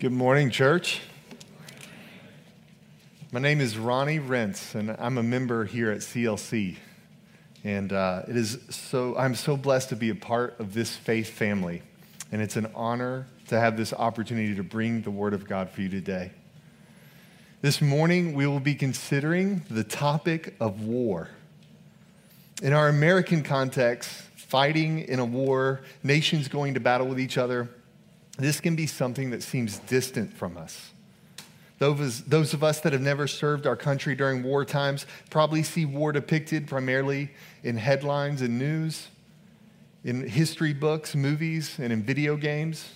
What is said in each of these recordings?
Good morning, church. My name is Ronnie Rentz, and I'm a member here at CLC. And uh, it is so, I'm so blessed to be a part of this faith family. And it's an honor to have this opportunity to bring the Word of God for you today. This morning, we will be considering the topic of war. In our American context, fighting in a war, nations going to battle with each other, this can be something that seems distant from us. Those, those of us that have never served our country during war times probably see war depicted primarily in headlines and news, in history books, movies, and in video games.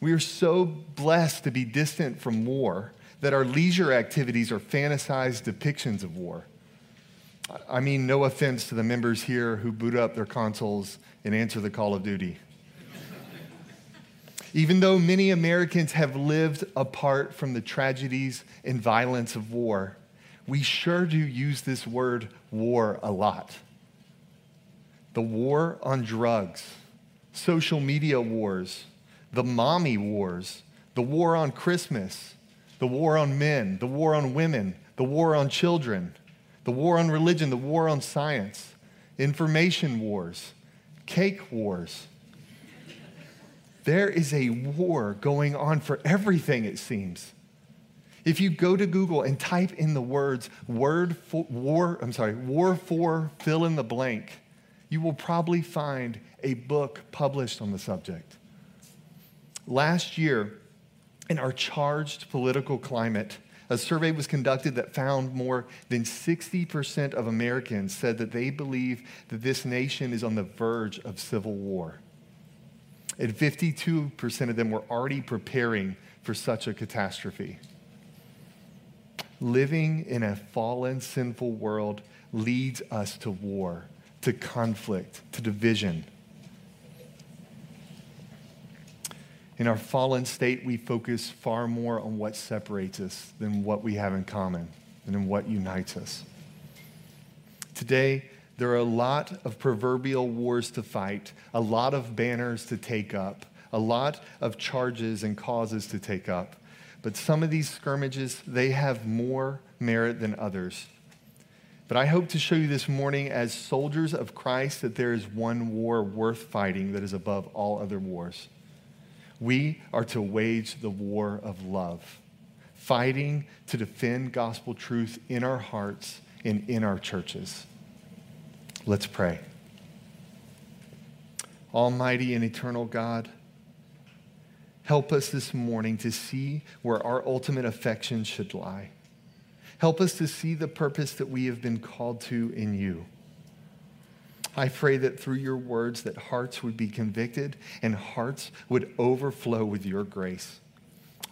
We are so blessed to be distant from war that our leisure activities are fantasized depictions of war. I mean, no offense to the members here who boot up their consoles and answer the Call of Duty. Even though many Americans have lived apart from the tragedies and violence of war, we sure do use this word war a lot. The war on drugs, social media wars, the mommy wars, the war on Christmas, the war on men, the war on women, the war on children, the war on religion, the war on science, information wars, cake wars there is a war going on for everything, it seems. If you go to Google and type in the words word for war, I'm sorry, war for fill in the blank, you will probably find a book published on the subject. Last year, in our charged political climate, a survey was conducted that found more than 60% of Americans said that they believe that this nation is on the verge of civil war. And 52% of them were already preparing for such a catastrophe. Living in a fallen, sinful world leads us to war, to conflict, to division. In our fallen state, we focus far more on what separates us than what we have in common and in what unites us. Today, there are a lot of proverbial wars to fight, a lot of banners to take up, a lot of charges and causes to take up. But some of these skirmishes, they have more merit than others. But I hope to show you this morning, as soldiers of Christ, that there is one war worth fighting that is above all other wars. We are to wage the war of love, fighting to defend gospel truth in our hearts and in our churches. Let's pray. Almighty and eternal God, help us this morning to see where our ultimate affection should lie. Help us to see the purpose that we have been called to in you. I pray that through your words that hearts would be convicted and hearts would overflow with your grace.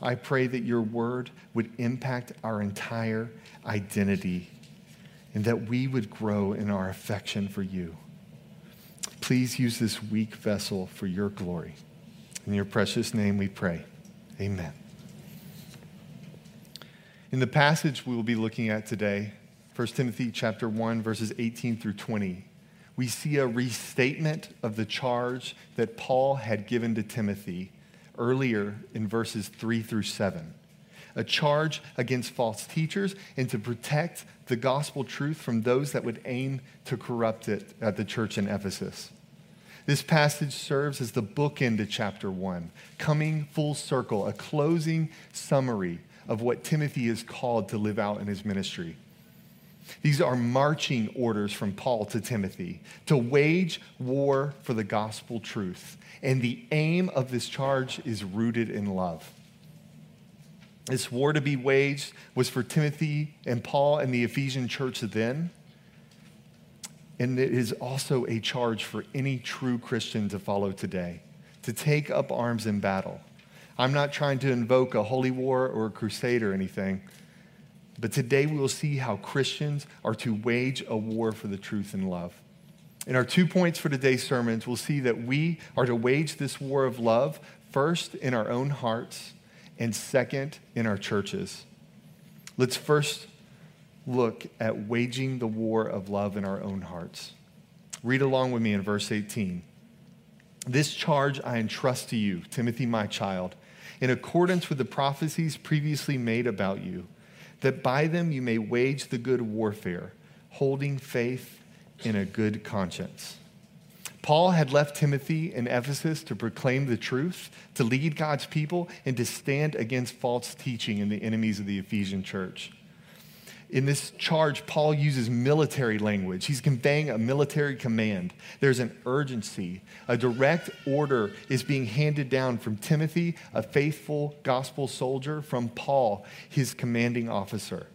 I pray that your word would impact our entire identity and that we would grow in our affection for you. Please use this weak vessel for your glory. In your precious name we pray. Amen. In the passage we will be looking at today, 1 Timothy chapter 1 verses 18 through 20, we see a restatement of the charge that Paul had given to Timothy earlier in verses 3 through 7 a charge against false teachers and to protect the gospel truth from those that would aim to corrupt it at the church in Ephesus. This passage serves as the bookend to chapter one, coming full circle, a closing summary of what Timothy is called to live out in his ministry. These are marching orders from Paul to Timothy to wage war for the gospel truth. And the aim of this charge is rooted in love. This war to be waged was for Timothy and Paul and the Ephesian church then. And it is also a charge for any true Christian to follow today, to take up arms in battle. I'm not trying to invoke a holy war or a crusade or anything, but today we will see how Christians are to wage a war for the truth and love. In our two points for today's sermons, we'll see that we are to wage this war of love first in our own hearts and second in our churches. Let's first look at waging the war of love in our own hearts. Read along with me in verse 18. This charge I entrust to you, Timothy, my child, in accordance with the prophecies previously made about you, that by them you may wage the good warfare, holding faith in a good conscience. Paul had left Timothy in Ephesus to proclaim the truth, to lead God's people, and to stand against false teaching and the enemies of the Ephesian church. In this charge, Paul uses military language. He's conveying a military command. There's an urgency. A direct order is being handed down from Timothy, a faithful gospel soldier, from Paul, his commanding officer.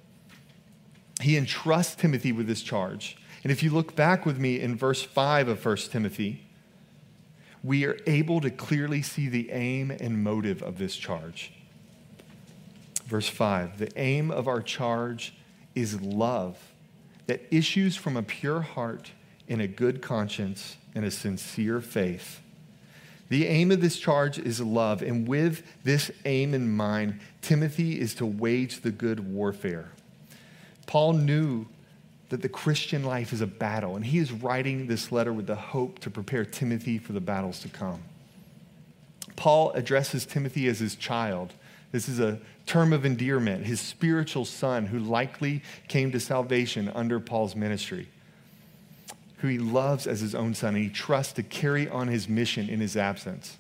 He entrusts Timothy with this charge. And if you look back with me in verse 5 of 1 Timothy, we are able to clearly see the aim and motive of this charge. Verse 5 The aim of our charge is love that issues from a pure heart in a good conscience and a sincere faith. The aim of this charge is love, and with this aim in mind, Timothy is to wage the good warfare. Paul knew that the Christian life is a battle, and he is writing this letter with the hope to prepare Timothy for the battles to come. Paul addresses Timothy as his child. This is a term of endearment, his spiritual son, who likely came to salvation under Paul's ministry, who he loves as his own son, and he trusts to carry on his mission in his absence.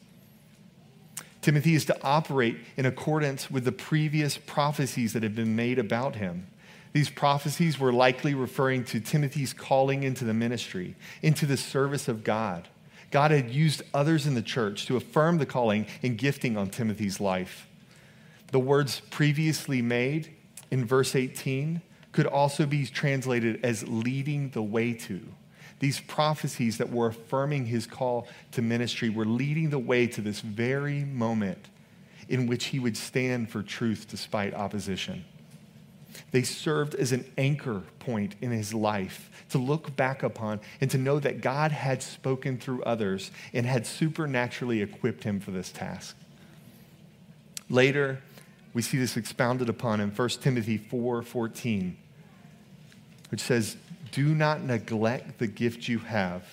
Timothy is to operate in accordance with the previous prophecies that have been made about him. These prophecies were likely referring to Timothy's calling into the ministry, into the service of God. God had used others in the church to affirm the calling and gifting on Timothy's life. The words previously made in verse 18 could also be translated as leading the way to. These prophecies that were affirming his call to ministry were leading the way to this very moment in which he would stand for truth despite opposition. They served as an anchor point in his life to look back upon and to know that God had spoken through others and had supernaturally equipped him for this task. Later, we see this expounded upon in 1 Timothy 4:14, which says, "Do not neglect the gift you have,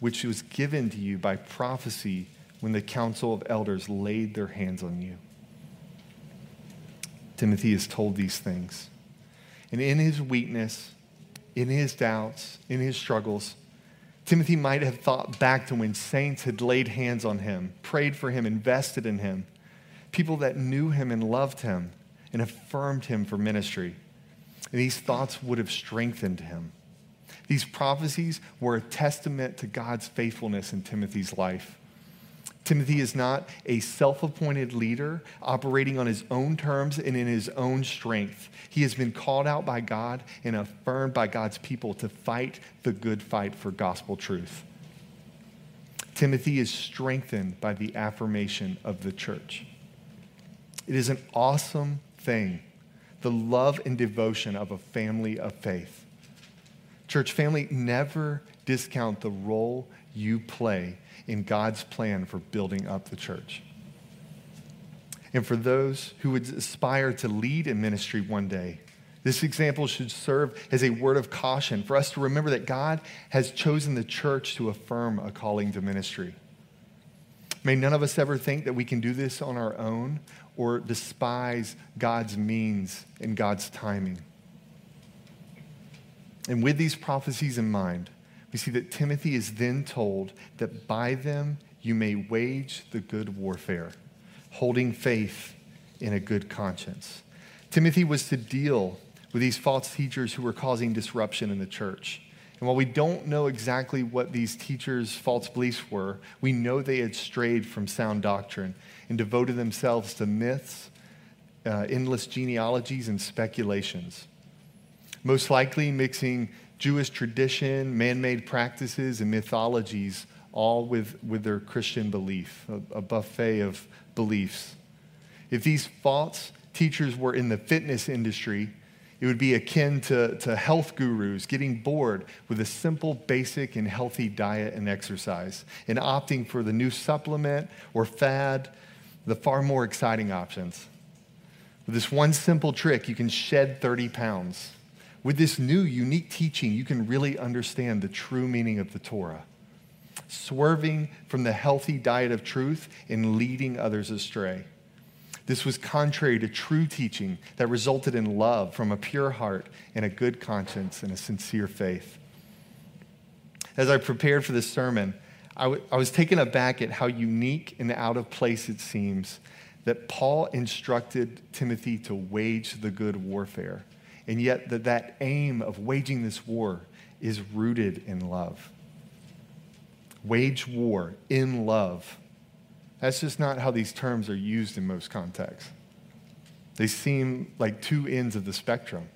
which was given to you by prophecy when the council of elders laid their hands on you." Timothy is told these things. And in his weakness, in his doubts, in his struggles, Timothy might have thought back to when saints had laid hands on him, prayed for him, invested in him people that knew him and loved him and affirmed him for ministry. And these thoughts would have strengthened him. These prophecies were a testament to God's faithfulness in Timothy's life. Timothy is not a self appointed leader operating on his own terms and in his own strength. He has been called out by God and affirmed by God's people to fight the good fight for gospel truth. Timothy is strengthened by the affirmation of the church. It is an awesome thing, the love and devotion of a family of faith. Church family, never discount the role you play in God's plan for building up the church. And for those who would aspire to lead in ministry one day, this example should serve as a word of caution for us to remember that God has chosen the church to affirm a calling to ministry. May none of us ever think that we can do this on our own or despise God's means and God's timing. And with these prophecies in mind, we see that Timothy is then told that by them you may wage the good warfare, holding faith in a good conscience. Timothy was to deal with these false teachers who were causing disruption in the church. And while we don't know exactly what these teachers' false beliefs were, we know they had strayed from sound doctrine and devoted themselves to myths, uh, endless genealogies, and speculations. Most likely mixing Jewish tradition, man made practices, and mythologies, all with, with their Christian belief, a, a buffet of beliefs. If these false teachers were in the fitness industry, it would be akin to, to health gurus getting bored with a simple, basic, and healthy diet and exercise and opting for the new supplement or fad, the far more exciting options. With this one simple trick, you can shed 30 pounds. With this new, unique teaching, you can really understand the true meaning of the Torah. Swerving from the healthy diet of truth and leading others astray. This was contrary to true teaching that resulted in love from a pure heart and a good conscience and a sincere faith. As I prepared for this sermon, I, w- I was taken aback at how unique and out of place it seems that Paul instructed Timothy to wage the good warfare, and yet that that aim of waging this war is rooted in love. Wage war in love. That's just not how these terms are used in most contexts. They seem like two ends of the spectrum.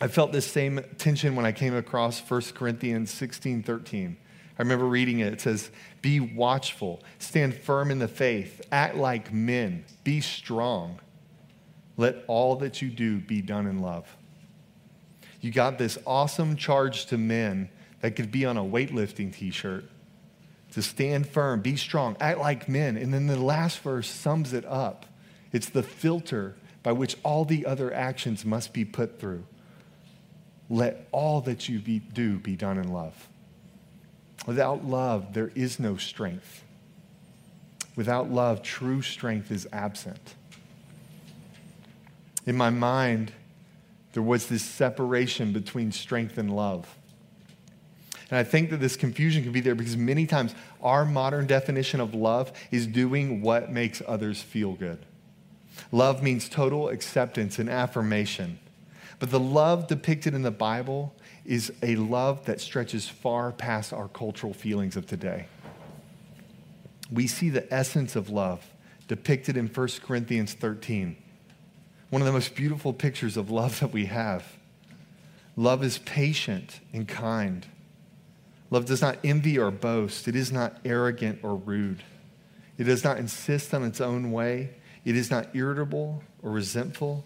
I felt this same tension when I came across 1 Corinthians 16 13. I remember reading it. It says, Be watchful, stand firm in the faith, act like men, be strong. Let all that you do be done in love. You got this awesome charge to men that could be on a weightlifting t shirt to stand firm, be strong, act like men. And then the last verse sums it up. It's the filter by which all the other actions must be put through. Let all that you be, do be done in love. Without love, there is no strength. Without love, true strength is absent. In my mind, there was this separation between strength and love. And I think that this confusion can be there because many times our modern definition of love is doing what makes others feel good. Love means total acceptance and affirmation. But the love depicted in the Bible is a love that stretches far past our cultural feelings of today. We see the essence of love depicted in 1 Corinthians 13, one of the most beautiful pictures of love that we have. Love is patient and kind. Love does not envy or boast. It is not arrogant or rude. It does not insist on its own way. It is not irritable or resentful.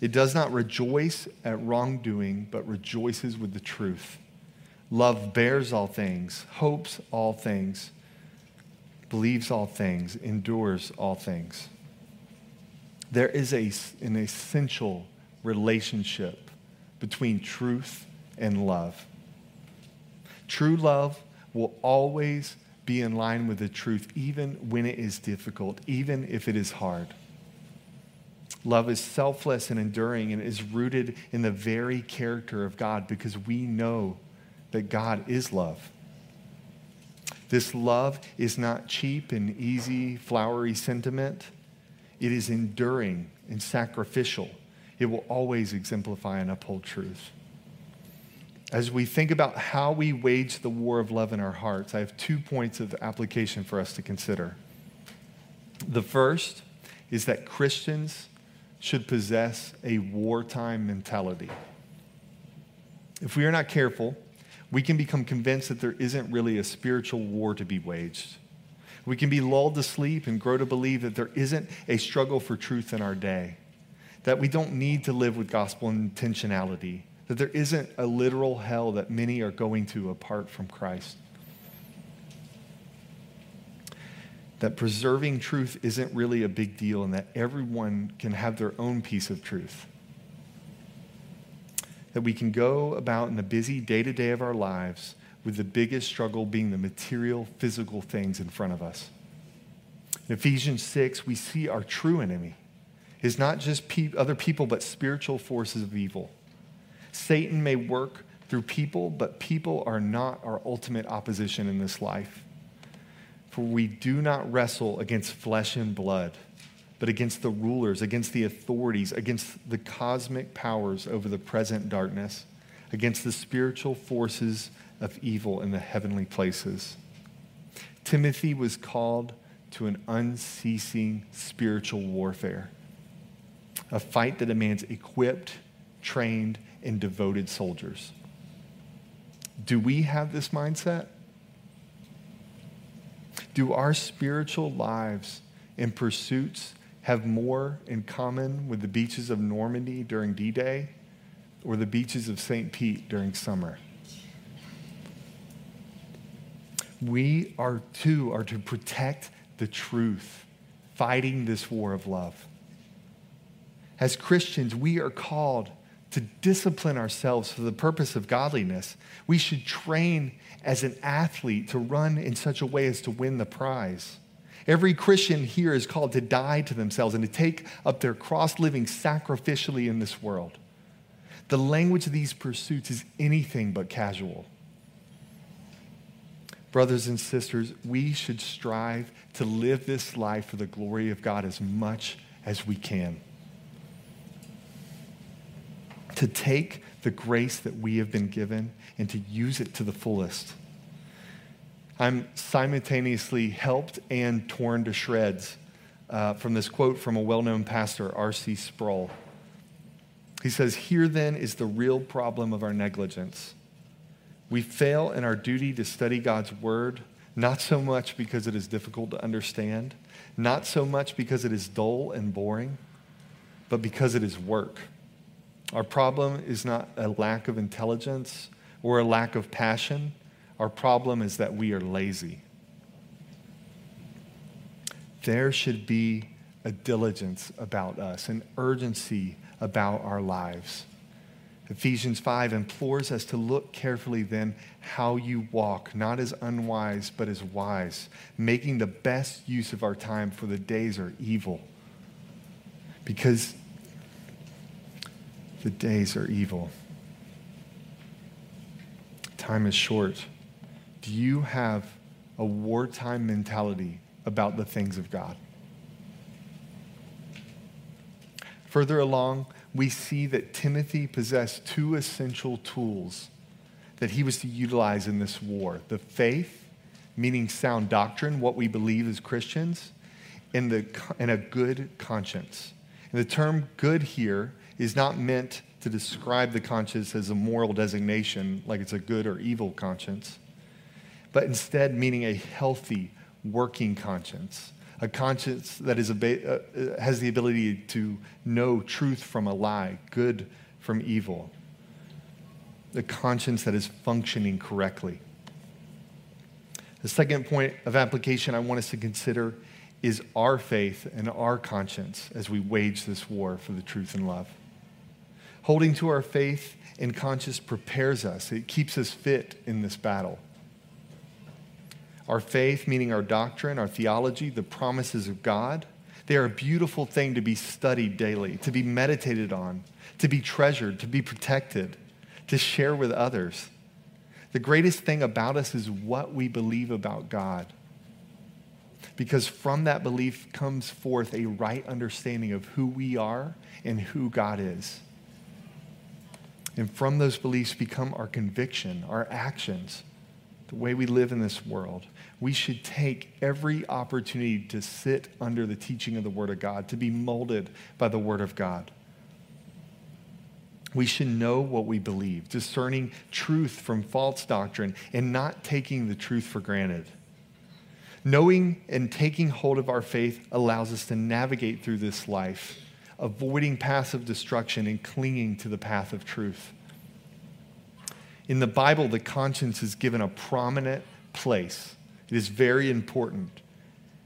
It does not rejoice at wrongdoing, but rejoices with the truth. Love bears all things, hopes all things, believes all things, endures all things. There is a, an essential relationship between truth and love. True love will always be in line with the truth, even when it is difficult, even if it is hard. Love is selfless and enduring and is rooted in the very character of God because we know that God is love. This love is not cheap and easy, flowery sentiment. It is enduring and sacrificial. It will always exemplify and uphold truth. As we think about how we wage the war of love in our hearts, I have two points of application for us to consider. The first is that Christians should possess a wartime mentality. If we are not careful, we can become convinced that there isn't really a spiritual war to be waged. We can be lulled to sleep and grow to believe that there isn't a struggle for truth in our day, that we don't need to live with gospel intentionality, that there isn't a literal hell that many are going to apart from Christ. that preserving truth isn't really a big deal and that everyone can have their own piece of truth. That we can go about in the busy day to day of our lives with the biggest struggle being the material, physical things in front of us. In Ephesians 6, we see our true enemy is not just pe- other people, but spiritual forces of evil. Satan may work through people, but people are not our ultimate opposition in this life. For we do not wrestle against flesh and blood, but against the rulers, against the authorities, against the cosmic powers over the present darkness, against the spiritual forces of evil in the heavenly places. Timothy was called to an unceasing spiritual warfare, a fight that demands equipped, trained, and devoted soldiers. Do we have this mindset? Do our spiritual lives and pursuits have more in common with the beaches of Normandy during D Day or the beaches of St. Pete during summer? We are too are to protect the truth, fighting this war of love. As Christians, we are called to discipline ourselves for the purpose of godliness. We should train as an athlete to run in such a way as to win the prize. Every Christian here is called to die to themselves and to take up their cross living sacrificially in this world. The language of these pursuits is anything but casual. Brothers and sisters, we should strive to live this life for the glory of God as much as we can. To take the grace that we have been given and to use it to the fullest. I'm simultaneously helped and torn to shreds uh, from this quote from a well known pastor, R.C. Sproul. He says, Here then is the real problem of our negligence. We fail in our duty to study God's word, not so much because it is difficult to understand, not so much because it is dull and boring, but because it is work. Our problem is not a lack of intelligence or a lack of passion. Our problem is that we are lazy. There should be a diligence about us, an urgency about our lives. Ephesians 5 implores us to look carefully then how you walk, not as unwise, but as wise, making the best use of our time, for the days are evil. Because the days are evil. Time is short. Do you have a wartime mentality about the things of God? Further along, we see that Timothy possessed two essential tools that he was to utilize in this war the faith, meaning sound doctrine, what we believe as Christians, and, the, and a good conscience. And the term good here is not meant to describe the conscience as a moral designation, like it's a good or evil conscience but instead meaning a healthy, working conscience, a conscience that is a, uh, has the ability to know truth from a lie, good from evil, a conscience that is functioning correctly. The second point of application I want us to consider is our faith and our conscience as we wage this war for the truth and love. Holding to our faith and conscience prepares us, it keeps us fit in this battle. Our faith, meaning our doctrine, our theology, the promises of God, they are a beautiful thing to be studied daily, to be meditated on, to be treasured, to be protected, to share with others. The greatest thing about us is what we believe about God. Because from that belief comes forth a right understanding of who we are and who God is. And from those beliefs become our conviction, our actions, the way we live in this world we should take every opportunity to sit under the teaching of the Word of God, to be molded by the Word of God. We should know what we believe, discerning truth from false doctrine, and not taking the truth for granted. Knowing and taking hold of our faith allows us to navigate through this life, avoiding paths of destruction and clinging to the path of truth. In the Bible, the conscience is given a prominent place. It is very important.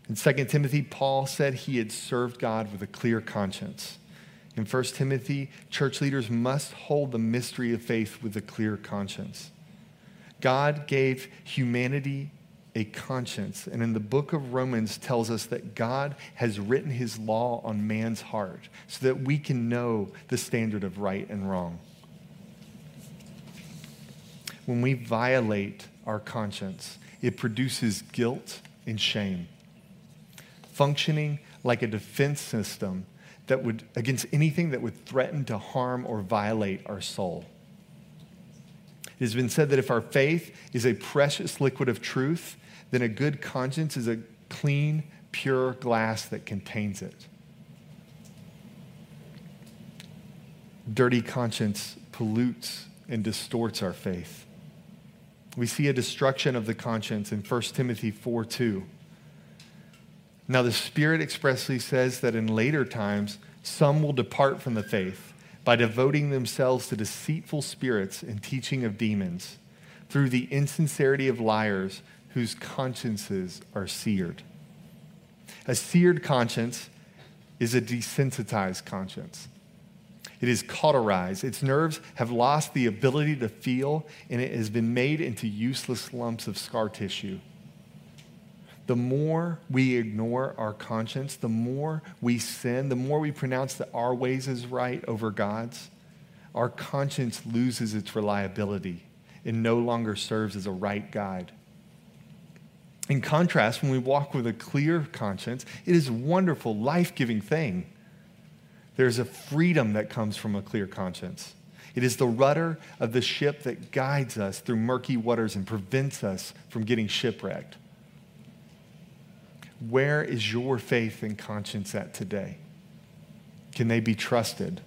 In 2 Timothy, Paul said he had served God with a clear conscience. In 1 Timothy, church leaders must hold the mystery of faith with a clear conscience. God gave humanity a conscience, and in the book of Romans tells us that God has written his law on man's heart so that we can know the standard of right and wrong. When we violate our conscience, it produces guilt and shame. Functioning like a defense system that would, against anything that would threaten to harm or violate our soul. It has been said that if our faith is a precious liquid of truth, then a good conscience is a clean, pure glass that contains it. Dirty conscience pollutes and distorts our faith. We see a destruction of the conscience in 1 Timothy 4 2. Now, the Spirit expressly says that in later times, some will depart from the faith by devoting themselves to deceitful spirits and teaching of demons through the insincerity of liars whose consciences are seared. A seared conscience is a desensitized conscience. It is cauterized. Its nerves have lost the ability to feel, and it has been made into useless lumps of scar tissue. the more we ignore our conscience, the more we sin, the more we pronounce that our ways is right over God's, our conscience loses its reliability and no longer serves as a right guide. In contrast, when we walk with a clear conscience, it is a wonderful, life giving thing. There's a freedom that comes from a clear conscience. It is the rudder of the ship that guides us through murky waters and prevents us from getting shipwrecked. Where is your faith and conscience at today? Can they be trusted?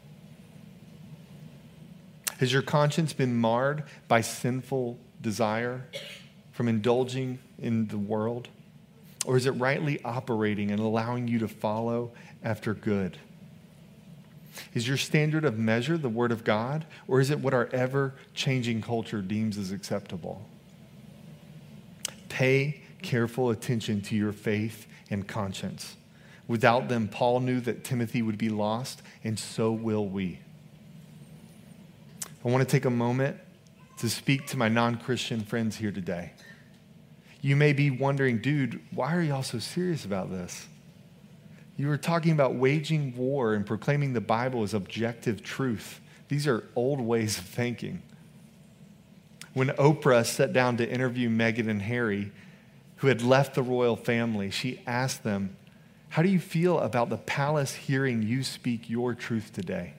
Has your conscience been marred by sinful desire from indulging in the world? Or is it rightly operating and allowing you to follow after good? Is your standard of measure the Word of God, or is it what our ever changing culture deems as acceptable? Pay careful attention to your faith and conscience. Without them, Paul knew that Timothy would be lost, and so will we. I want to take a moment to speak to my non Christian friends here today. You may be wondering, dude, why are y'all so serious about this? You were talking about waging war and proclaiming the Bible as objective truth. These are old ways of thinking. When Oprah sat down to interview Meghan and Harry, who had left the royal family, she asked them, How do you feel about the palace hearing you speak your truth today?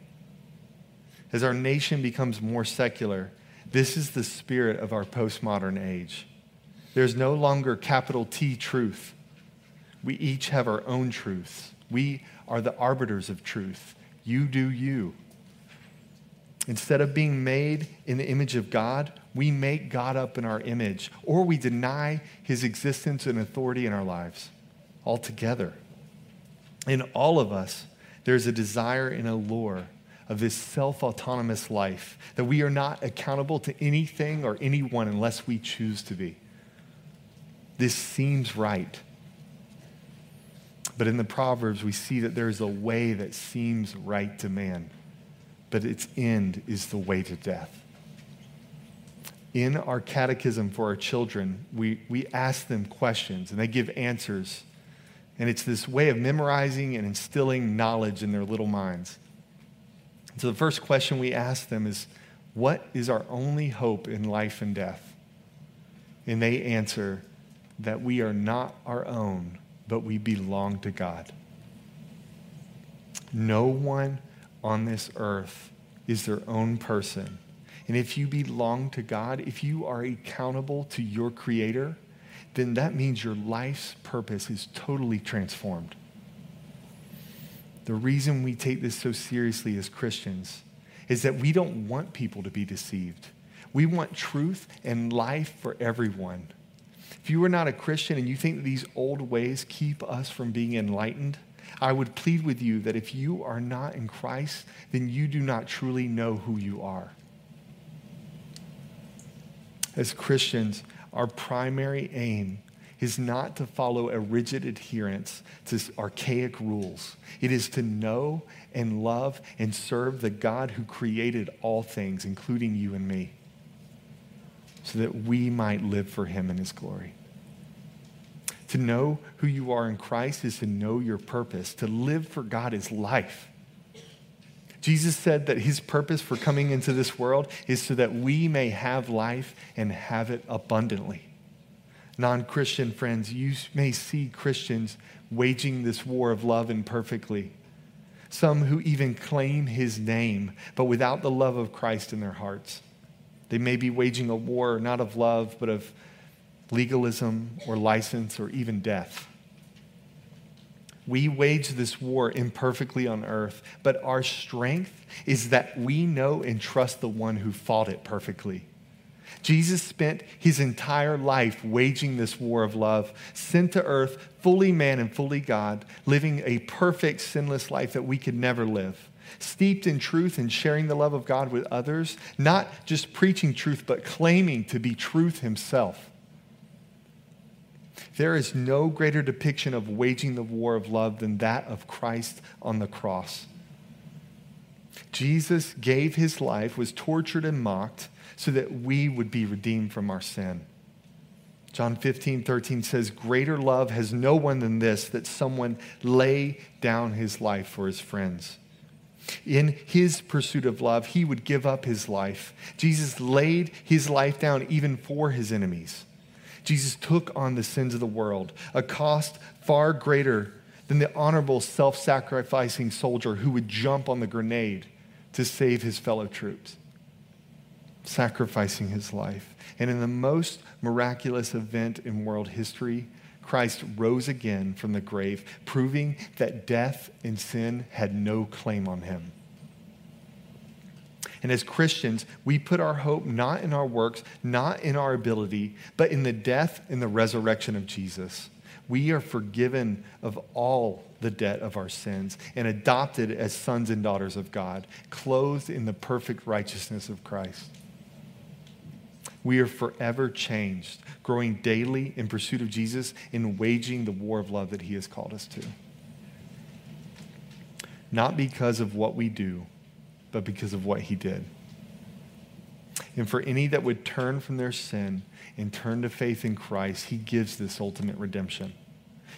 As our nation becomes more secular, this is the spirit of our postmodern age. There's no longer capital T truth. We each have our own truths. We are the arbiters of truth. You do you. Instead of being made in the image of God, we make God up in our image, or we deny his existence and authority in our lives altogether. In all of us, there's a desire and a lure of this self autonomous life that we are not accountable to anything or anyone unless we choose to be. This seems right. But in the Proverbs, we see that there's a way that seems right to man, but its end is the way to death. In our catechism for our children, we, we ask them questions and they give answers. And it's this way of memorizing and instilling knowledge in their little minds. So the first question we ask them is, What is our only hope in life and death? And they answer that we are not our own, but we belong to God. No one on this earth is their own person. And if you belong to God, if you are accountable to your Creator, then that means your life's purpose is totally transformed. The reason we take this so seriously as Christians is that we don't want people to be deceived. We want truth and life for everyone. If you are not a Christian and you think that these old ways keep us from being enlightened, I would plead with you that if you are not in Christ, then you do not truly know who you are. As Christians, our primary aim is not to follow a rigid adherence to archaic rules. It is to know and love and serve the God who created all things, including you and me, so that we might live for him in his glory. To know who you are in Christ is to know your purpose. To live for God is life. Jesus said that his purpose for coming into this world is so that we may have life and have it abundantly. Non Christian friends, you may see Christians waging this war of love imperfectly. Some who even claim his name, but without the love of Christ in their hearts. They may be waging a war not of love, but of legalism or license or even death. We wage this war imperfectly on earth, but our strength is that we know and trust the one who fought it perfectly. Jesus spent his entire life waging this war of love, sent to earth, fully man and fully God, living a perfect, sinless life that we could never live, steeped in truth and sharing the love of God with others, not just preaching truth, but claiming to be truth himself. There is no greater depiction of waging the war of love than that of Christ on the cross. Jesus gave his life, was tortured and mocked, so that we would be redeemed from our sin. John 15, 13 says, Greater love has no one than this, that someone lay down his life for his friends. In his pursuit of love, he would give up his life. Jesus laid his life down even for his enemies. Jesus took on the sins of the world, a cost far greater than the honorable, self sacrificing soldier who would jump on the grenade to save his fellow troops, sacrificing his life. And in the most miraculous event in world history, Christ rose again from the grave, proving that death and sin had no claim on him. And as Christians, we put our hope not in our works, not in our ability, but in the death and the resurrection of Jesus. We are forgiven of all the debt of our sins and adopted as sons and daughters of God, clothed in the perfect righteousness of Christ. We are forever changed, growing daily in pursuit of Jesus in waging the war of love that He has called us to. Not because of what we do, but because of what He did. And for any that would turn from their sin and turn to faith in Christ, He gives this ultimate redemption.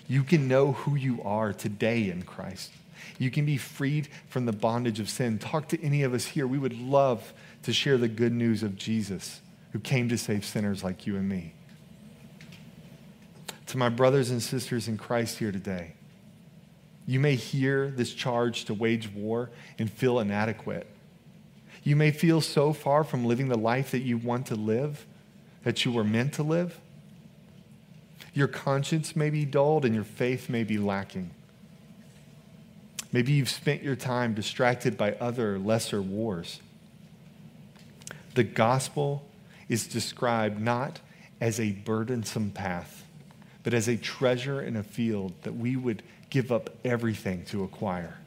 You can know who you are today in Christ. You can be freed from the bondage of sin. Talk to any of us here. We would love to share the good news of Jesus who came to save sinners like you and me. To my brothers and sisters in Christ here today, you may hear this charge to wage war and feel inadequate. You may feel so far from living the life that you want to live, that you were meant to live. Your conscience may be dulled and your faith may be lacking. Maybe you've spent your time distracted by other lesser wars. The gospel is described not as a burdensome path, but as a treasure in a field that we would give up everything to acquire.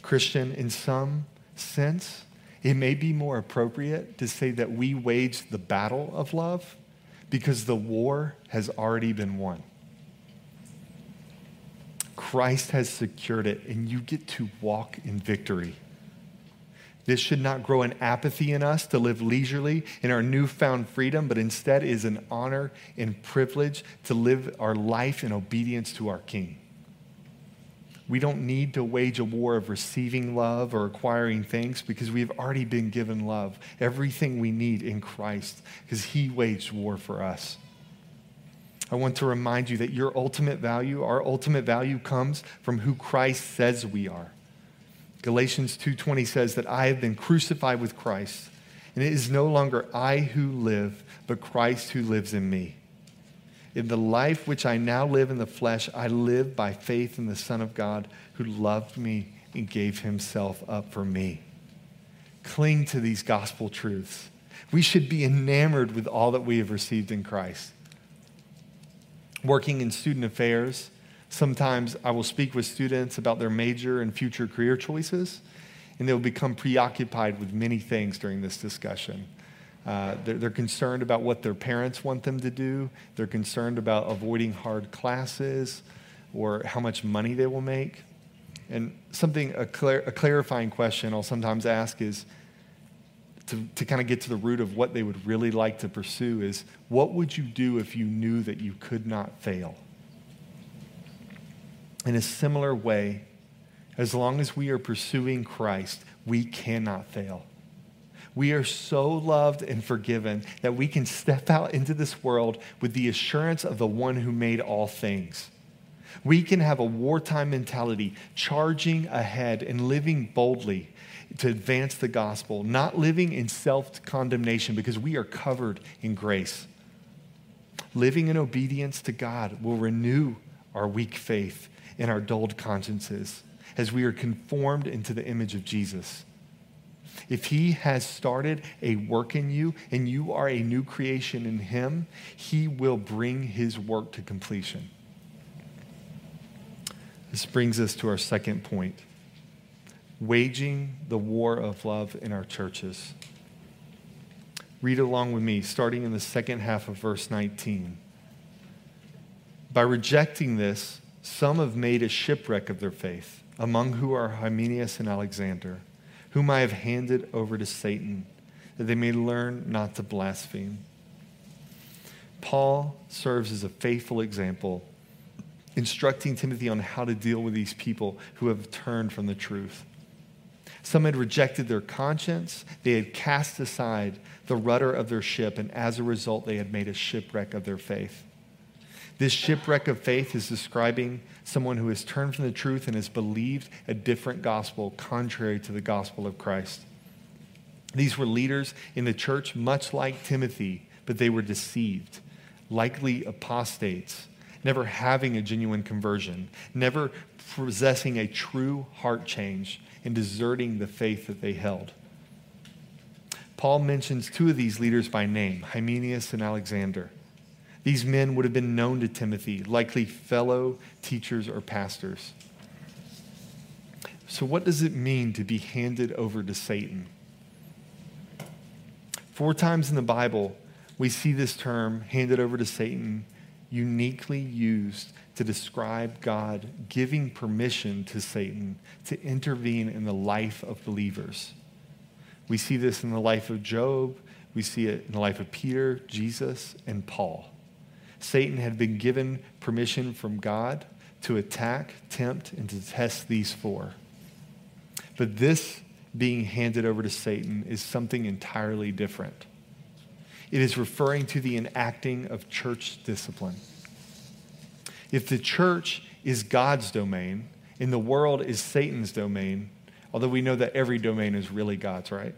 Christian, in some sense, it may be more appropriate to say that we wage the battle of love because the war has already been won. Christ has secured it, and you get to walk in victory. This should not grow an apathy in us to live leisurely in our newfound freedom, but instead is an honor and privilege to live our life in obedience to our King. We don't need to wage a war of receiving love or acquiring things because we've already been given love, everything we need in Christ, because He waged war for us. I want to remind you that your ultimate value, our ultimate value, comes from who Christ says we are. Galatians 2:20 says that I have been crucified with Christ, and it is no longer I who live, but Christ who lives in me. In the life which I now live in the flesh, I live by faith in the Son of God who loved me and gave himself up for me. Cling to these gospel truths. We should be enamored with all that we have received in Christ. Working in student affairs, Sometimes I will speak with students about their major and future career choices, and they'll become preoccupied with many things during this discussion. Uh, they're, they're, concerned about what their parents want them to do. They're concerned about avoiding hard classes or how much money they will make. And something, a, clar- a clarifying question I'll sometimes ask is to, to kind of get to the root of what they would really like to pursue is what would you do if you knew that you could not fail? In a similar way, as long as we are pursuing Christ, we cannot fail. We are so loved and forgiven that we can step out into this world with the assurance of the one who made all things. We can have a wartime mentality, charging ahead and living boldly to advance the gospel, not living in self condemnation because we are covered in grace. Living in obedience to God will renew our weak faith in our dulled consciences as we are conformed into the image of Jesus. If he has started a work in you and you are a new creation in him, he will bring his work to completion. This brings us to our second point waging the war of love in our churches. Read along with me, starting in the second half of verse 19. By rejecting this, some have made a shipwreck of their faith, among who are Hymenaeus and Alexander, whom I have handed over to Satan, that they may learn not to blaspheme. Paul serves as a faithful example, instructing Timothy on how to deal with these people who have turned from the truth. Some had rejected their conscience, they had cast aside the rudder of their ship, and as a result, they had made a shipwreck of their faith. This shipwreck of faith is describing someone who has turned from the truth and has believed a different gospel contrary to the gospel of Christ. These were leaders in the church, much like Timothy, but they were deceived, likely apostates, never having a genuine conversion, never possessing a true heart change, and deserting the faith that they held. Paul mentions two of these leaders by name, Hymenaeus and Alexander. These men would have been known to Timothy, likely fellow teachers or pastors. So, what does it mean to be handed over to Satan? Four times in the Bible, we see this term, handed over to Satan, uniquely used to describe God giving permission to Satan to intervene in the life of believers. We see this in the life of Job, we see it in the life of Peter, Jesus, and Paul. Satan had been given permission from God to attack, tempt, and to test these four. But this being handed over to Satan is something entirely different. It is referring to the enacting of church discipline. If the church is God's domain and the world is Satan's domain, although we know that every domain is really God's, right?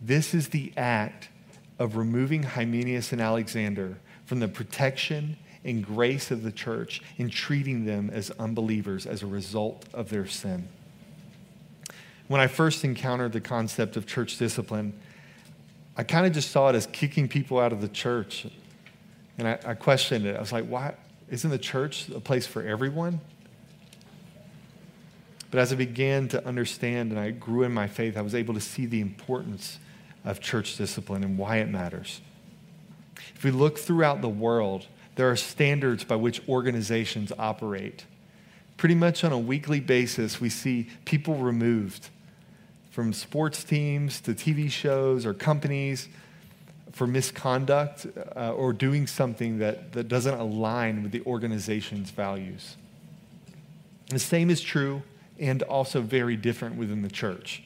This is the act of removing Hymenaeus and Alexander from the protection and grace of the church and treating them as unbelievers as a result of their sin. When I first encountered the concept of church discipline, I kind of just saw it as kicking people out of the church. And I, I questioned it. I was like, why? Isn't the church a place for everyone? But as I began to understand and I grew in my faith, I was able to see the importance of church discipline and why it matters. If we look throughout the world, there are standards by which organizations operate. Pretty much on a weekly basis, we see people removed from sports teams to TV shows or companies for misconduct uh, or doing something that, that doesn't align with the organization's values. The same is true and also very different within the church.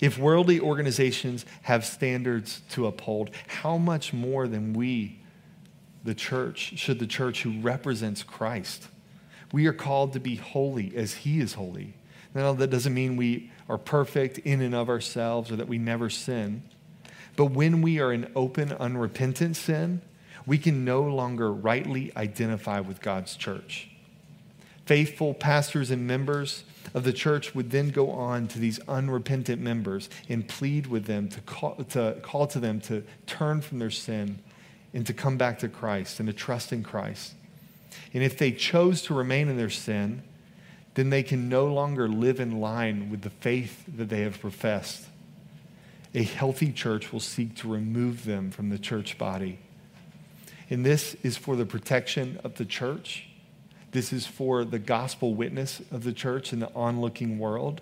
If worldly organizations have standards to uphold, how much more than we, the church, should the church who represents Christ? We are called to be holy as he is holy. Now, that doesn't mean we are perfect in and of ourselves or that we never sin. But when we are in open, unrepentant sin, we can no longer rightly identify with God's church. Faithful pastors and members of the church would then go on to these unrepentant members and plead with them to call, to call to them to turn from their sin and to come back to Christ and to trust in Christ. And if they chose to remain in their sin, then they can no longer live in line with the faith that they have professed. A healthy church will seek to remove them from the church body. And this is for the protection of the church. This is for the gospel witness of the church in the onlooking world.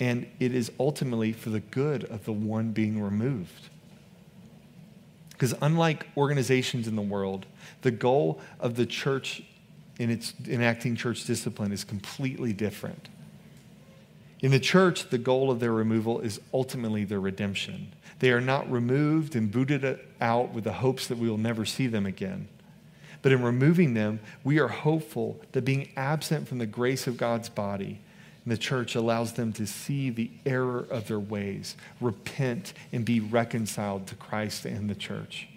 And it is ultimately for the good of the one being removed. Because unlike organizations in the world, the goal of the church in its enacting church discipline is completely different. In the church, the goal of their removal is ultimately their redemption. They are not removed and booted out with the hopes that we will never see them again. But in removing them, we are hopeful that being absent from the grace of God's body in the church allows them to see the error of their ways, repent, and be reconciled to Christ and the church.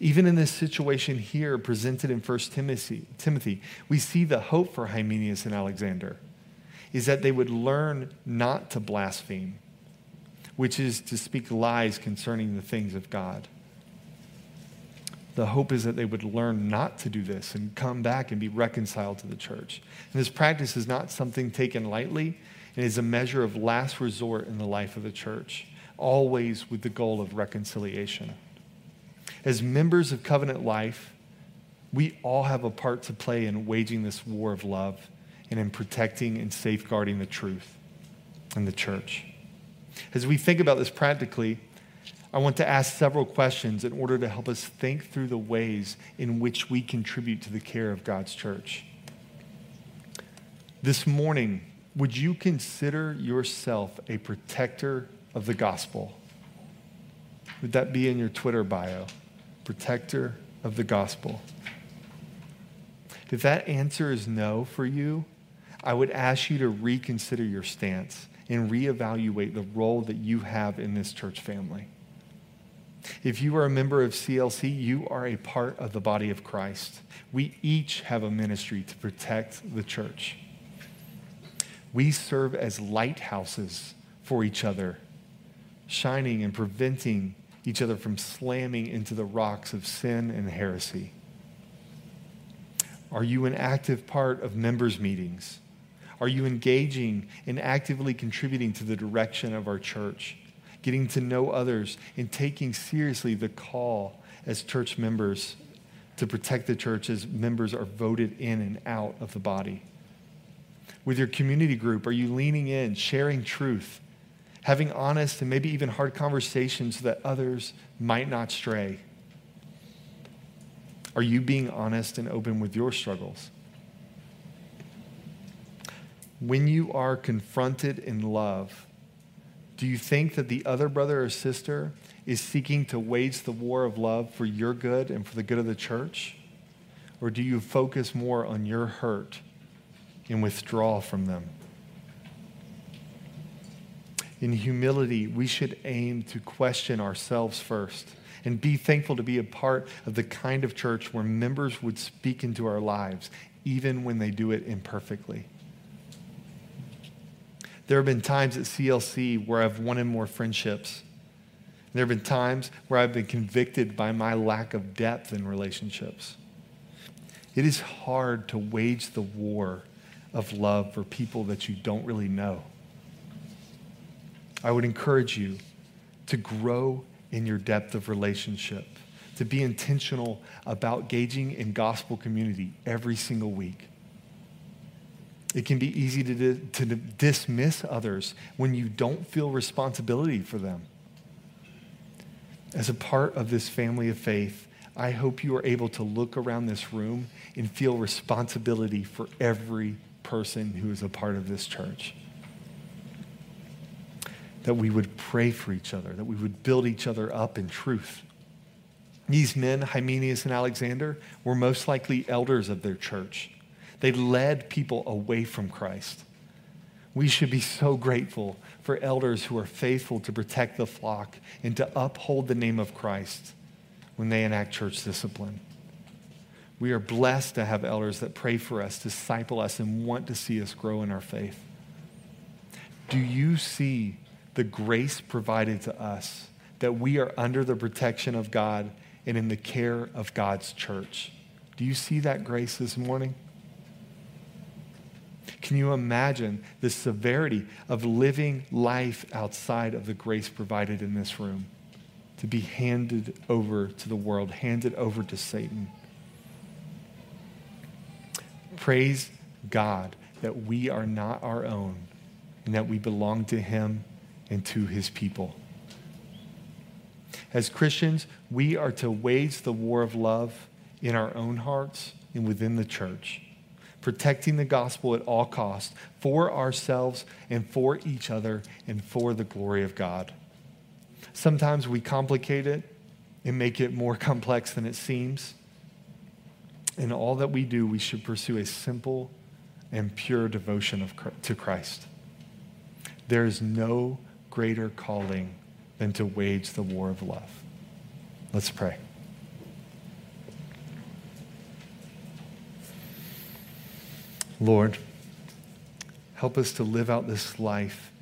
Even in this situation here presented in 1 Timothy, Timothy, we see the hope for Hymenaeus and Alexander is that they would learn not to blaspheme, which is to speak lies concerning the things of God. The hope is that they would learn not to do this and come back and be reconciled to the church. And this practice is not something taken lightly, it is a measure of last resort in the life of the church, always with the goal of reconciliation. As members of covenant life, we all have a part to play in waging this war of love and in protecting and safeguarding the truth and the church. As we think about this practically, I want to ask several questions in order to help us think through the ways in which we contribute to the care of God's church. This morning, would you consider yourself a protector of the gospel? Would that be in your Twitter bio? Protector of the gospel. If that answer is no for you, I would ask you to reconsider your stance and reevaluate the role that you have in this church family. If you are a member of CLC, you are a part of the body of Christ. We each have a ministry to protect the church. We serve as lighthouses for each other, shining and preventing each other from slamming into the rocks of sin and heresy. Are you an active part of members' meetings? Are you engaging and actively contributing to the direction of our church? Getting to know others and taking seriously the call as church members to protect the church as members are voted in and out of the body? With your community group, are you leaning in, sharing truth, having honest and maybe even hard conversations so that others might not stray? Are you being honest and open with your struggles? When you are confronted in love, do you think that the other brother or sister is seeking to wage the war of love for your good and for the good of the church? Or do you focus more on your hurt and withdraw from them? In humility, we should aim to question ourselves first and be thankful to be a part of the kind of church where members would speak into our lives, even when they do it imperfectly. There have been times at CLC where I've wanted more friendships. There have been times where I've been convicted by my lack of depth in relationships. It is hard to wage the war of love for people that you don't really know. I would encourage you to grow in your depth of relationship, to be intentional about gauging in gospel community every single week. It can be easy to, to dismiss others when you don't feel responsibility for them. As a part of this family of faith, I hope you are able to look around this room and feel responsibility for every person who is a part of this church. That we would pray for each other, that we would build each other up in truth. These men, Hymenaeus and Alexander, were most likely elders of their church. They led people away from Christ. We should be so grateful for elders who are faithful to protect the flock and to uphold the name of Christ when they enact church discipline. We are blessed to have elders that pray for us, disciple us, and want to see us grow in our faith. Do you see the grace provided to us that we are under the protection of God and in the care of God's church? Do you see that grace this morning? Can you imagine the severity of living life outside of the grace provided in this room? To be handed over to the world, handed over to Satan. Praise God that we are not our own and that we belong to Him and to His people. As Christians, we are to wage the war of love in our own hearts and within the church, protecting the gospel at all costs for ourselves and for each other and for the glory of God. Sometimes we complicate it and make it more complex than it seems. In all that we do, we should pursue a simple and pure devotion of, to Christ. There is no greater calling than to wage the war of love. Let's pray. Lord, help us to live out this life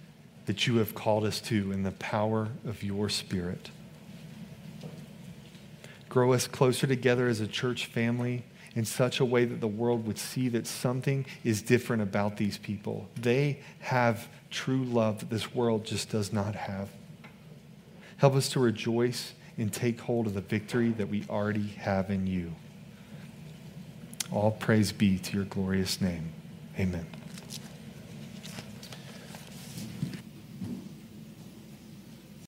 that you have called us to in the power of your Spirit. Grow us closer together as a church family in such a way that the world would see that something is different about these people. They have true love that this world just does not have. Help us to rejoice and take hold of the victory that we already have in you. All praise be to your glorious name. Amen.